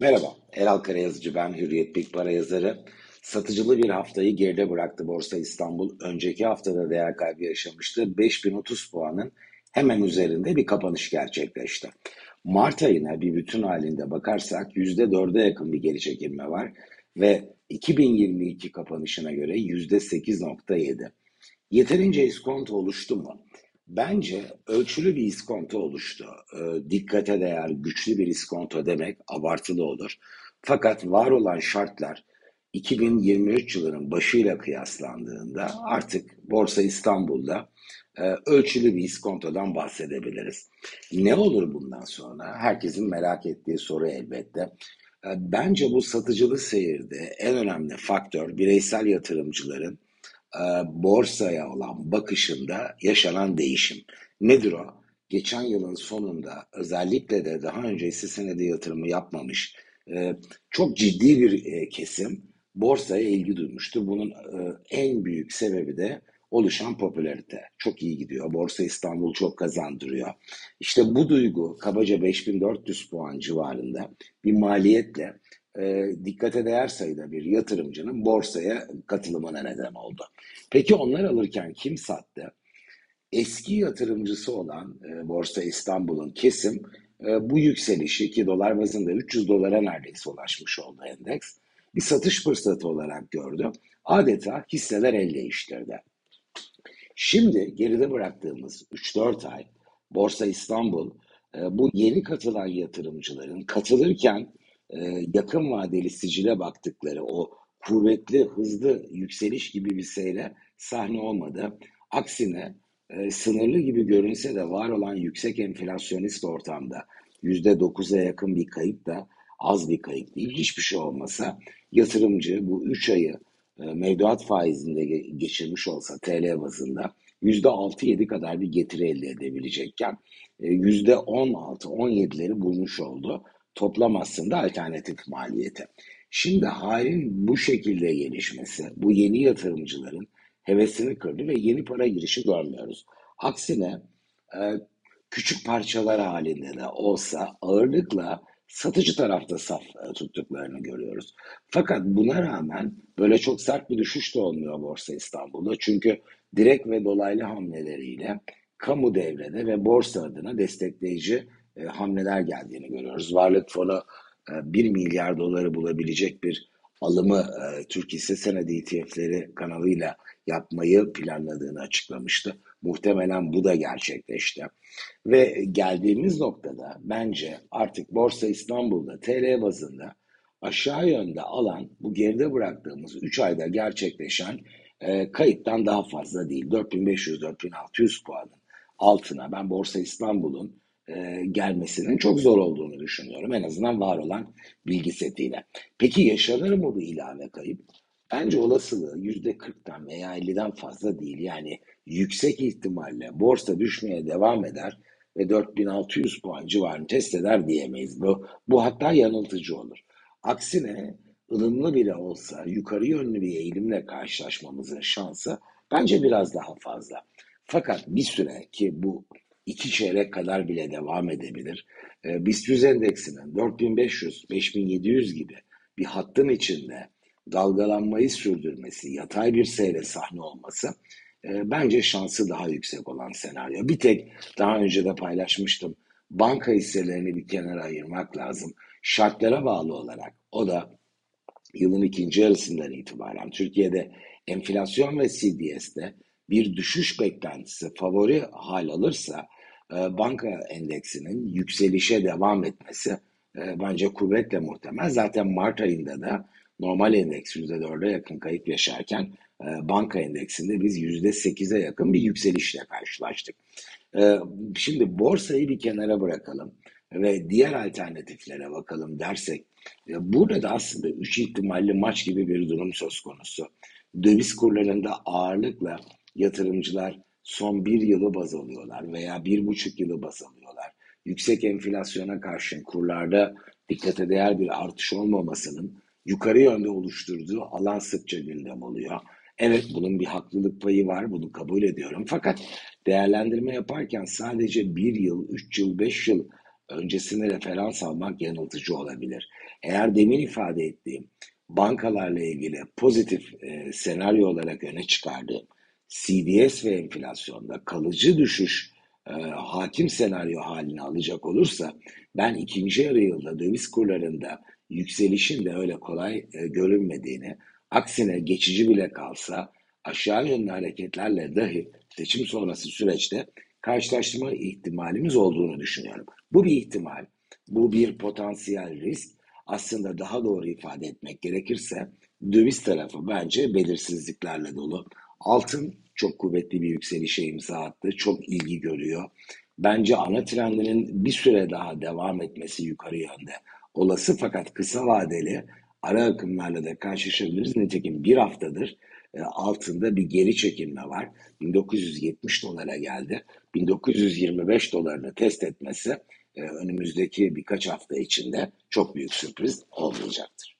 Merhaba, Eral Karayazıcı ben, Hürriyet Big Para yazarı. Satıcılı bir haftayı geride bıraktı Borsa İstanbul. Önceki haftada değer kaybı yaşamıştı. 5030 puanın hemen üzerinde bir kapanış gerçekleşti. Mart ayına bir bütün halinde bakarsak %4'e yakın bir geri çekilme var ve 2022 kapanışına göre %8.7. Yeterince iskonto oluştu mu? Bence ölçülü bir iskonto oluştu. E, dikkate değer güçlü bir iskonto demek abartılı olur. Fakat var olan şartlar 2023 yılının başıyla kıyaslandığında artık Borsa İstanbul'da e, ölçülü bir iskontodan bahsedebiliriz. Ne olur bundan sonra? Herkesin merak ettiği soru elbette. E, bence bu satıcılı seyirde en önemli faktör bireysel yatırımcıların e, borsaya olan bakışında yaşanan değişim. Nedir o? Geçen yılın sonunda özellikle de daha önce hisse senedi yatırımı yapmamış e, çok ciddi bir e, kesim borsaya ilgi duymuştu. Bunun en büyük sebebi de oluşan popülarite. Çok iyi gidiyor. Borsa İstanbul çok kazandırıyor. İşte bu duygu kabaca 5400 puan civarında bir maliyetle e, dikkate değer sayıda bir yatırımcının borsaya katılımına neden oldu. Peki onlar alırken kim sattı? Eski yatırımcısı olan e, Borsa İstanbul'un kesim e, bu yükselişi 2 dolar bazında 300 dolara neredeyse ulaşmış oldu endeks. Bir satış fırsatı olarak gördü. Adeta hisseler el değiştirdi. Şimdi geride bıraktığımız 3-4 ay Borsa İstanbul e, bu yeni katılan yatırımcıların katılırken e, yakın vadeli sicile baktıkları o kuvvetli, hızlı yükseliş gibi bir seyre sahne olmadı. Aksine e, sınırlı gibi görünse de var olan yüksek enflasyonist ortamda yüzde dokuza yakın bir kayıp da az bir kayıp değil. Hiçbir şey olmasa yatırımcı bu üç ayı e, mevduat faizinde geçirmiş olsa TL bazında yüzde altı yedi kadar bir getiri elde edebilecekken e, yüzde on altı on yedileri bulmuş oldu toplam aslında alternatif maliyeti. Şimdi halin bu şekilde gelişmesi, bu yeni yatırımcıların hevesini kırdı ve yeni para girişi görmüyoruz. Aksine e, küçük parçalar halinde de olsa ağırlıkla satıcı tarafta saf e, tuttuklarını görüyoruz. Fakat buna rağmen böyle çok sert bir düşüş de olmuyor Borsa İstanbul'da. Çünkü direkt ve dolaylı hamleleriyle kamu devrede ve borsa adına destekleyici e, hamleler geldiğini görüyoruz. Varlık fonu e, 1 milyar doları bulabilecek bir alımı e, Türk hisse senedi ETF'leri kanalıyla yapmayı planladığını açıklamıştı. Muhtemelen bu da gerçekleşti. Ve geldiğimiz noktada bence artık Borsa İstanbul'da TL bazında aşağı yönde alan bu geride bıraktığımız 3 ayda gerçekleşen e, kayıptan daha fazla değil. 4500-4600 puanın altına ben Borsa İstanbul'un e, gelmesinin çok zor olduğunu düşünüyorum. En azından var olan bilgi setiyle. Peki yaşanır mı bu ilave kayıp? Bence olasılığı yüzde kırktan veya 50'den fazla değil. Yani yüksek ihtimalle borsa düşmeye devam eder ve 4600 puan civarını test eder diyemeyiz. Bu, bu hatta yanıltıcı olur. Aksine ılımlı bile olsa yukarı yönlü bir eğilimle karşılaşmamızın şansı bence biraz daha fazla. Fakat bir süre ki bu iki çeyrek kadar bile devam edebilir. E, BIST 100 endeksinin 4500-5700 gibi bir hattın içinde dalgalanmayı sürdürmesi, yatay bir seyre sahne olması e, bence şansı daha yüksek olan senaryo. Bir tek daha önce de paylaşmıştım. Banka hisselerini bir kenara ayırmak lazım. Şartlara bağlı olarak o da yılın ikinci yarısından itibaren Türkiye'de enflasyon ve CDS'de bir düşüş beklentisi favori hal alırsa banka endeksinin yükselişe devam etmesi e, bence kuvvetle muhtemel. Zaten Mart ayında da normal endeks %4'e yakın kayıp yaşarken e, banka endeksinde biz %8'e yakın bir yükselişle karşılaştık. Şimdi borsayı bir kenara bırakalım ve diğer alternatiflere bakalım dersek burada da aslında üç ihtimalli maç gibi bir durum söz konusu. Döviz kurlarında ağırlıkla yatırımcılar son bir yılı baz alıyorlar veya bir buçuk yılı baz alıyorlar. Yüksek enflasyona karşın kurlarda dikkate değer bir artış olmamasının yukarı yönde oluşturduğu alan sıkça gündem oluyor. Evet bunun bir haklılık payı var bunu kabul ediyorum. Fakat değerlendirme yaparken sadece bir yıl, üç yıl, beş yıl öncesine referans almak yanıltıcı olabilir. Eğer demin ifade ettiğim bankalarla ilgili pozitif e, senaryo olarak öne çıkardığım CDS ve enflasyonda kalıcı düşüş e, hakim senaryo haline alacak olursa ben ikinci yarı yılda döviz kurlarında yükselişin de öyle kolay e, görünmediğini, aksine geçici bile kalsa aşağı yönlü hareketlerle dahi seçim sonrası süreçte karşılaştırma ihtimalimiz olduğunu düşünüyorum. Bu bir ihtimal, bu bir potansiyel risk. Aslında daha doğru ifade etmek gerekirse döviz tarafı bence belirsizliklerle dolu. Altın çok kuvvetli bir yükselişe imza attı. Çok ilgi görüyor. Bence ana trendinin bir süre daha devam etmesi yukarı yönde. Olası fakat kısa vadeli ara akımlarla da karşılaşabiliriz. Nitekim bir haftadır e, altında bir geri çekilme var. 1970 dolara geldi. 1925 dolarını test etmesi e, önümüzdeki birkaç hafta içinde çok büyük sürpriz olmayacaktır.